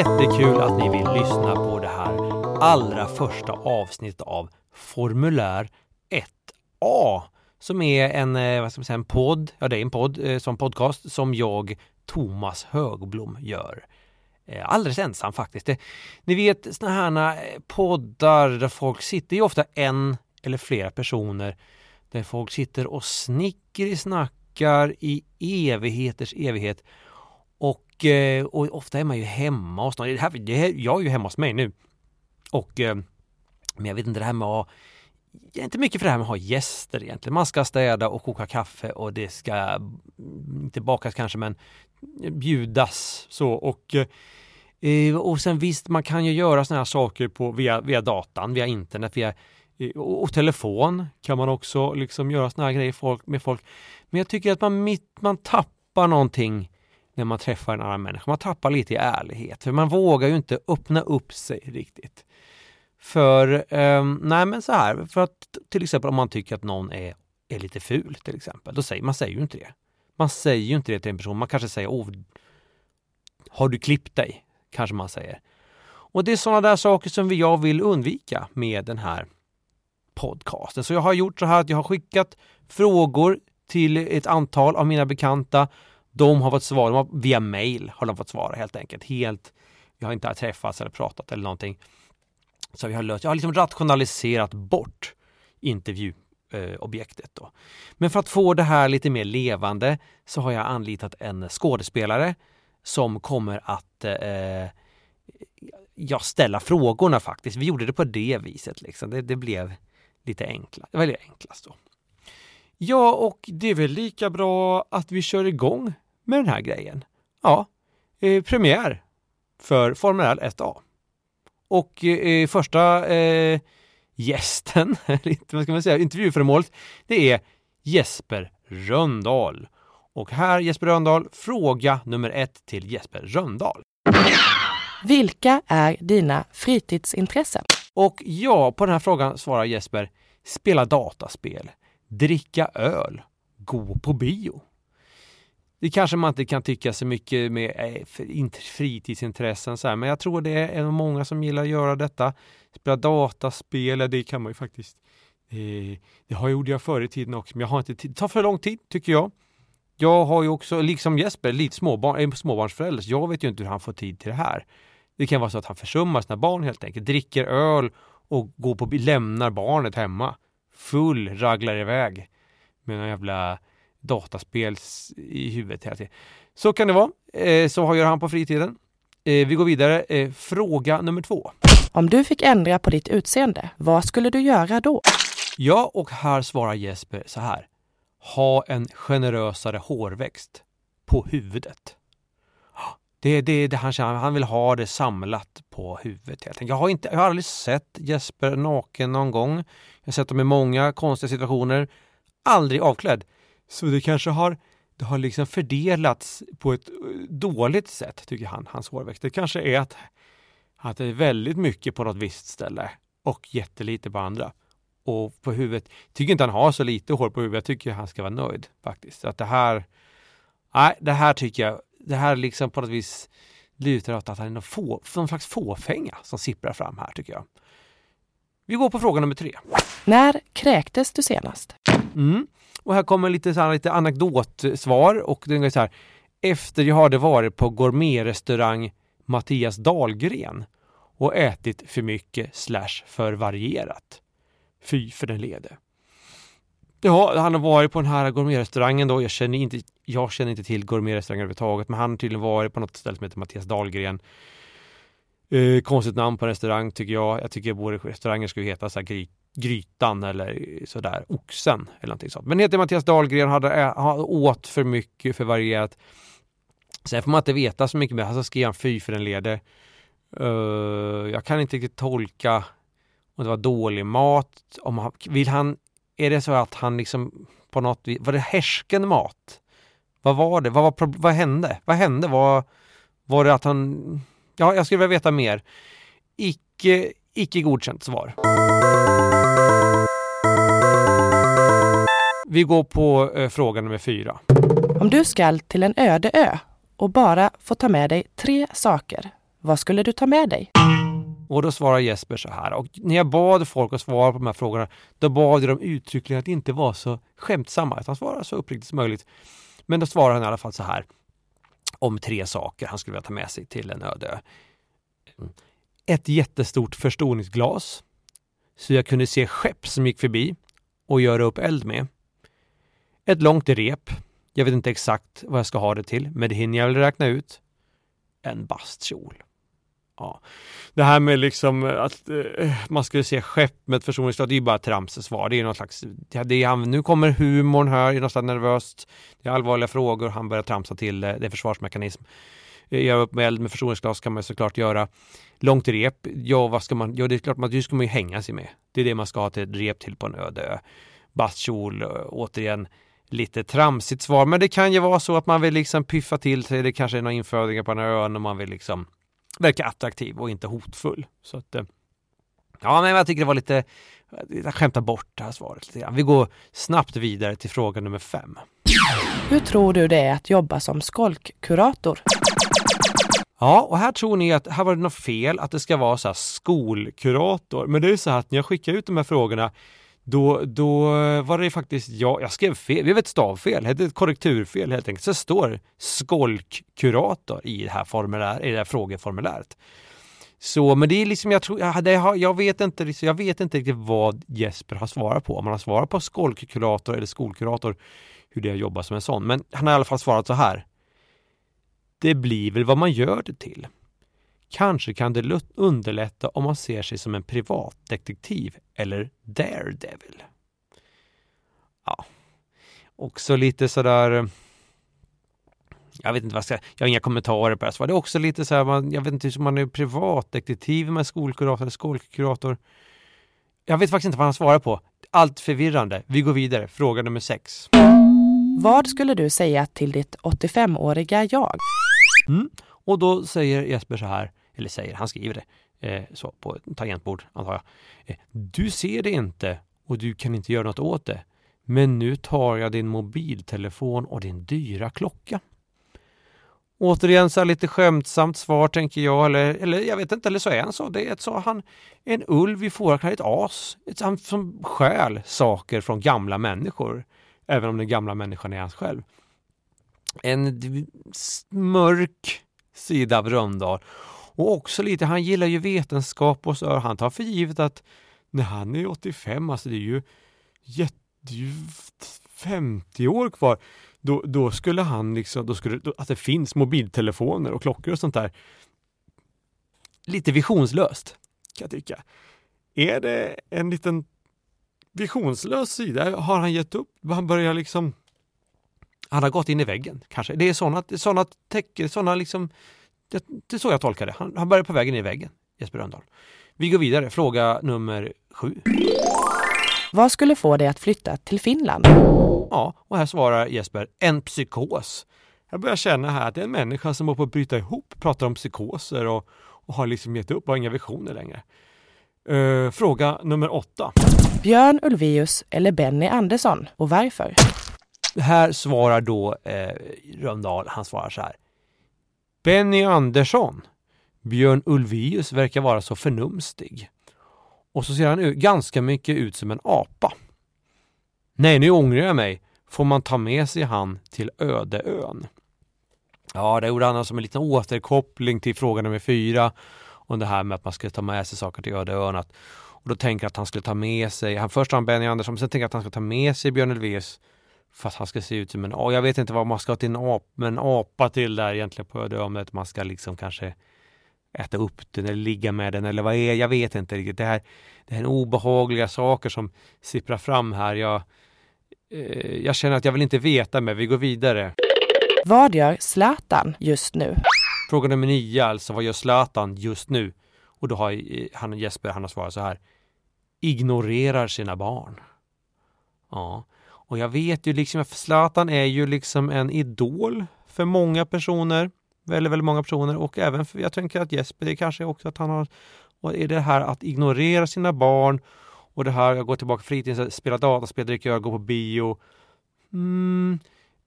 jättekul att ni vill lyssna på det här allra första avsnittet av Formulär 1A som är en, eh, vad ska man säga, en podd, ja det är en podd eh, som podcast som jag, Thomas Högblom, gör. Eh, alldeles ensam faktiskt. Det, ni vet sådana här poddar där folk sitter, det är ofta en eller flera personer där folk sitter och snicker snackar i evigheters evighet och, eh, och ofta är man ju hemma hos någon. Det här, det här, jag är ju hemma hos mig nu. Och, eh, men jag vet inte det här med att jag är inte mycket för det här med att ha gäster egentligen. Man ska städa och koka kaffe och det ska mm, inte bakas kanske men bjudas så och eh, och sen visst, man kan ju göra sådana här saker på, via, via datan, via internet, via och, och telefon kan man också liksom göra sådana här grejer folk, med folk. Men jag tycker att man, mitt, man tappar någonting när man träffar en annan människa. Man tappar lite i ärlighet, för man vågar ju inte öppna upp sig riktigt. För, eh, nej men så här, för att till exempel om man tycker att någon är, är lite ful till exempel, då säger man säger ju inte det. Man säger ju inte det till en person, man kanske säger oh, har du klippt dig? Kanske man säger. Och det är sådana där saker som jag vill undvika med den här podcasten. Så jag har gjort så här att jag har skickat frågor till ett antal av mina bekanta de har fått svara via mail har de fått svara helt enkelt. Helt, vi har inte träffats eller pratat eller någonting. Så vi har löst, jag har liksom rationaliserat bort intervjuobjektet. Eh, Men för att få det här lite mer levande så har jag anlitat en skådespelare som kommer att eh, ja, ställa frågorna faktiskt. Vi gjorde det på det viset. Liksom. Det, det blev lite enklast. Det var enklast då. Ja, och det är väl lika bra att vi kör igång med den här grejen. Ja, eh, premiär för Formel 1A. Och eh, första eh, gästen, vad ska man säga, intervjuföremålet, det är Jesper Röndahl. Och här Jesper Röndahl, fråga nummer ett till Jesper Röndahl. Vilka är dina fritidsintressen? Och ja, på den här frågan svarar Jesper, spela dataspel, dricka öl, gå på bio. Det kanske man inte kan tycka så mycket med eh, fritidsintressen så här, men jag tror det är många som gillar att göra detta. Spela dataspel, det kan man ju faktiskt. Eh, det har gjorde jag förr i tiden också, men jag har inte tid. Det tar för lång tid tycker jag. Jag har ju också, liksom Jesper, lite småbarn, en småbarnsförälder, så jag vet ju inte hur han får tid till det här. Det kan vara så att han försummar sina barn helt enkelt, dricker öl och går på, lämnar barnet hemma. Full, raglar iväg med en jävla dataspel i huvudet hela tiden. Så kan det vara. Eh, så gör han på fritiden. Eh, vi går vidare. Eh, fråga nummer två. Om du fick ändra på ditt utseende, vad skulle du göra då? Ja, och här svarar Jesper så här. Ha en generösare hårväxt på huvudet. Det är det, det han känner. Han vill ha det samlat på huvudet. Helt jag, har inte, jag har aldrig sett Jesper naken någon gång. Jag har sett dem i många konstiga situationer. Aldrig avklädd. Så det kanske har, det har liksom fördelats på ett eh, dåligt sätt, tycker han, hans hårväxt. Det kanske är att, att det är väldigt mycket på något visst ställe och jättelite på andra. Och på huvudet, tycker inte han har så lite hår på huvudet, jag tycker han ska vara nöjd faktiskt. att det här, nej, det här tycker jag, det här liksom på något vis lutar åt att han är någon, få, någon slags fåfänga som sipprar fram här tycker jag. Vi går på fråga nummer tre. När kräktes du senast? Mm. Och här kommer lite, så här, lite anekdotsvar och det är så här. Efter jag hade varit på gourmetrestaurang Mattias Dahlgren och ätit för mycket slash för varierat. Fy för den lede. Ja, han har varit på den här gourmetrestaurangen då. Jag känner inte, jag känner inte till gourmetrestauranger överhuvudtaget, men han har tydligen varit på något ställe som heter Mattias Dahlgren. Eh, konstigt namn på restaurang tycker jag. Jag tycker att restauranger skulle heta så här gry, Grytan eller sådär, Oxen eller någonting sånt. Men heter Mattias Dahlgren hade, eh, hade åt för mycket, för varierat. Sen får man inte veta så mycket mer. Han skrev han fy för den leder. Uh, jag kan inte riktigt tolka om det var dålig mat. Om han, vill han, är det så att han liksom på något vis, var det härsken mat? Vad var det? Vad, var, vad hände? Vad hände? Var, var det att han Ja, jag skulle vilja veta mer. Icke, icke godkänt svar. Vi går på eh, fråga nummer fyra. Om du skall till en öde ö och bara få ta med dig tre saker, Vad skulle du ta med dig? Och då svarar Jesper så här. Och när jag bad folk att svara på de här frågorna, då bad jag dem uttryckligen att inte vara så skämtsamma, utan svara så uppriktigt som möjligt. Men då svarar han i alla fall så här om tre saker han skulle vilja ta med sig till en öde ö. Mm. Ett jättestort förstoringsglas så jag kunde se skepp som gick förbi och göra upp eld med. Ett långt rep. Jag vet inte exakt vad jag ska ha det till, men det hinner jag väl räkna ut. En bastkjol. Ja. Det här med liksom eh, att eh, man skulle se skepp med ett förstoringsglas, det är ju bara tramsens svar. Det är någon slags, det är, nu kommer humorn här, det är något nervöst. Det är allvarliga frågor, han börjar tramsa till det, det är försvarsmekanism. Eh, göra upp med eld med förstoringsglas kan man såklart göra. Långt rep, ja vad ska man, ja det är klart, man, det ska man ju hänga sig med. Det är det man ska ha till ett rep till på en öde ö. Bastkjol, återigen lite tramsigt svar, men det kan ju vara så att man vill liksom piffa till sig, det kanske är några infödingar på den här ön och man vill liksom verka attraktiv och inte hotfull. Så att, eh, ja, men jag tycker det var lite, jag skämtar bort det här svaret lite grann. Vi går snabbt vidare till fråga nummer fem. Hur tror du det är att jobba som skolkkurator? Ja, och här tror ni att här var det något fel, att det ska vara så skolkurator. Men det är så här att när jag skickar ut de här frågorna då, då var det faktiskt jag, jag skrev fel, det var ett stavfel, det ett korrekturfel helt enkelt. Så står skolkkurator i det här formulär, i det här frågeformuläret. Så, men det är liksom, jag tror, jag, jag vet inte, liksom, jag vet inte riktigt vad Jesper har svarat på. Om han har svarat på skolkkurator eller skolkurator, hur det är att jobba som en sån. Men han har i alla fall svarat så här. Det blir väl vad man gör det till. Kanske kan det underlätta om man ser sig som en privatdetektiv eller daredevil. Ja, också lite sådär jag vet inte vad jag ska jag har inga kommentarer på det här. Det är också lite så här, man, jag vet inte hur man är privatdetektiv med skolkurator eller skolkurator. Jag vet faktiskt inte vad han svarar på. Allt förvirrande. Vi går vidare. Fråga nummer sex. Vad skulle du säga till ditt 85-åriga jag? Mm. Och då säger Jesper så här eller säger, han skriver det eh, så på ett tangentbord antar jag. Eh, du ser det inte och du kan inte göra något åt det. Men nu tar jag din mobiltelefon och din dyra klocka. Återigen så lite skämtsamt svar tänker jag, eller, eller jag vet inte, eller så är han så. Det är ett, så han, en ulv i fårakläder, ett as, ett, han som stjäl saker från gamla människor. Även om den gamla människan är hans själv. En mörk sida av Rönndahl. Och också lite, han gillar ju vetenskap och så han tar för givet att när han är 85, alltså det är ju, det är ju 50 år kvar, då, då skulle han liksom, då skulle, då, att det finns mobiltelefoner och klockor och sånt där. Lite visionslöst, kan jag tycka. Är det en liten visionslös sida? Har han gett upp? Han börjar liksom han har gått in i väggen kanske. Det är sådana, sådana tecken, sådana liksom det, det är så jag tolkar det. Han, han börjar på vägen i väggen, Jesper Rönndahl. Vi går vidare. Fråga nummer sju. Vad skulle få dig att flytta till Finland? Ja, och här svarar Jesper, en psykos. Jag börjar känna här att det är en människa som håller på att bryta ihop, pratar om psykoser och, och har liksom gett upp och har inga visioner längre. Uh, fråga nummer åtta. Björn Ulvaeus eller Benny Andersson och varför? Här svarar då eh, Rönndahl, han svarar så här. Benny Andersson. Björn Ulvaeus verkar vara så förnumstig. Och så ser han ganska mycket ut som en apa. Nej, nu ångrar jag mig. Får man ta med sig han till ödeön? Ja, det gjorde han som en liten återkoppling till fråga nummer fyra. Om det här med att man skulle ta med sig saker till ödeön. Att, och då tänker att han skulle ta med sig, han först har han Benny Andersson, men sen tänker att han ska ta med sig Björn Ulvaeus för att han ska se ut som en Jag vet inte vad man ska till en, ap, en apa till där egentligen på ödeömnet. Man ska liksom kanske äta upp den eller ligga med den eller vad är Jag vet inte riktigt. Det här, det här är obehagliga saker som sipprar fram här. Jag, eh, jag känner att jag vill inte veta mer. Vi går vidare. Vad gör Zlatan just nu? Fråga nummer nio alltså. Vad gör Zlatan just nu? Och då har eh, han Jesper, han har svarat så här. Ignorerar sina barn. Ja, och jag vet ju liksom att Zlatan är ju liksom en idol för många personer. Väldigt, väldigt många personer och även för, jag tänker att Jesper, det kanske också att han har, och är det här att ignorera sina barn och det här, att gå tillbaka fritiden, spela dataspel, dricka öl, gå på bio. Mm,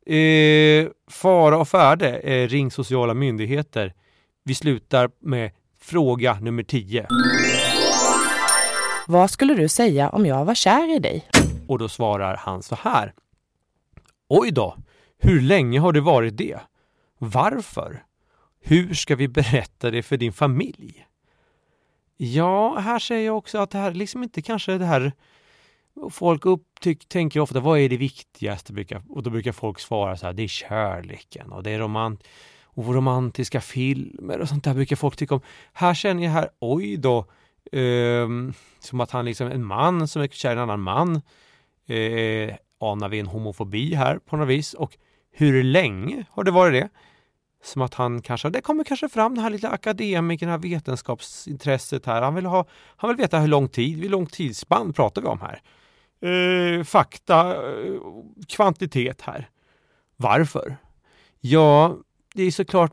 eh, fara och färde, eh, ring sociala myndigheter. vi slutar med fråga nummer 10. Vad skulle du säga om jag var kär i dig? Och då svarar han så här. Oj då, hur länge har det varit det? Varför? Hur ska vi berätta det för din familj? Ja, här säger jag också att det här liksom inte kanske det här Folk upptyck, tänker ofta, vad är det viktigaste? Och då brukar folk svara så här, det är kärleken och det är romant och romantiska filmer och sånt där brukar folk tycka om. Här känner jag här, oj då, eh, som att han liksom, en man som är kär i en annan man. Eh, anar vi en homofobi här på något vis och hur länge har det varit det? Som att han kanske, det kommer kanske fram det här lilla akademikern, det här vetenskapsintresset här. Han vill, ha, han vill veta hur lång tid, hur lång tidsspann pratar vi om här? Eh, fakta, eh, kvantitet här. Varför? Ja, det är såklart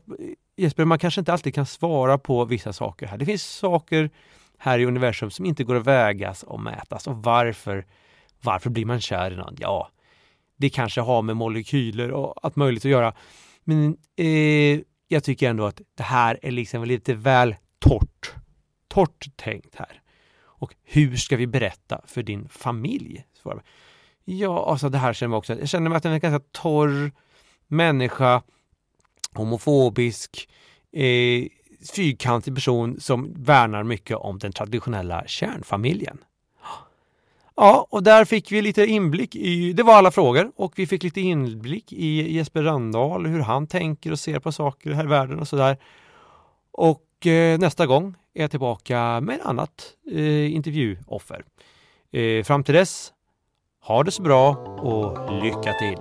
Jesper, man kanske inte alltid kan svara på vissa saker här. Det finns saker här i universum som inte går att vägas och mätas. Och varför, varför blir man kär i någon? Ja, det kanske har med molekyler och allt möjligt att göra. Men eh, jag tycker ändå att det här är liksom lite väl torrt. Torrt tänkt här. Och hur ska vi berätta för din familj? Ja, alltså det här känner jag också. Jag känner mig att den är en ganska torr människa, homofobisk, eh, fyrkantig person som värnar mycket om den traditionella kärnfamiljen. Ja, och där fick vi lite inblick i, det var alla frågor och vi fick lite inblick i Jesper Rönndahl, hur han tänker och ser på saker här i världen och sådär. Och eh, nästa gång är jag tillbaka med ett annat eh, intervjuoffer. Eh, fram till dess, ha det så bra och lycka till!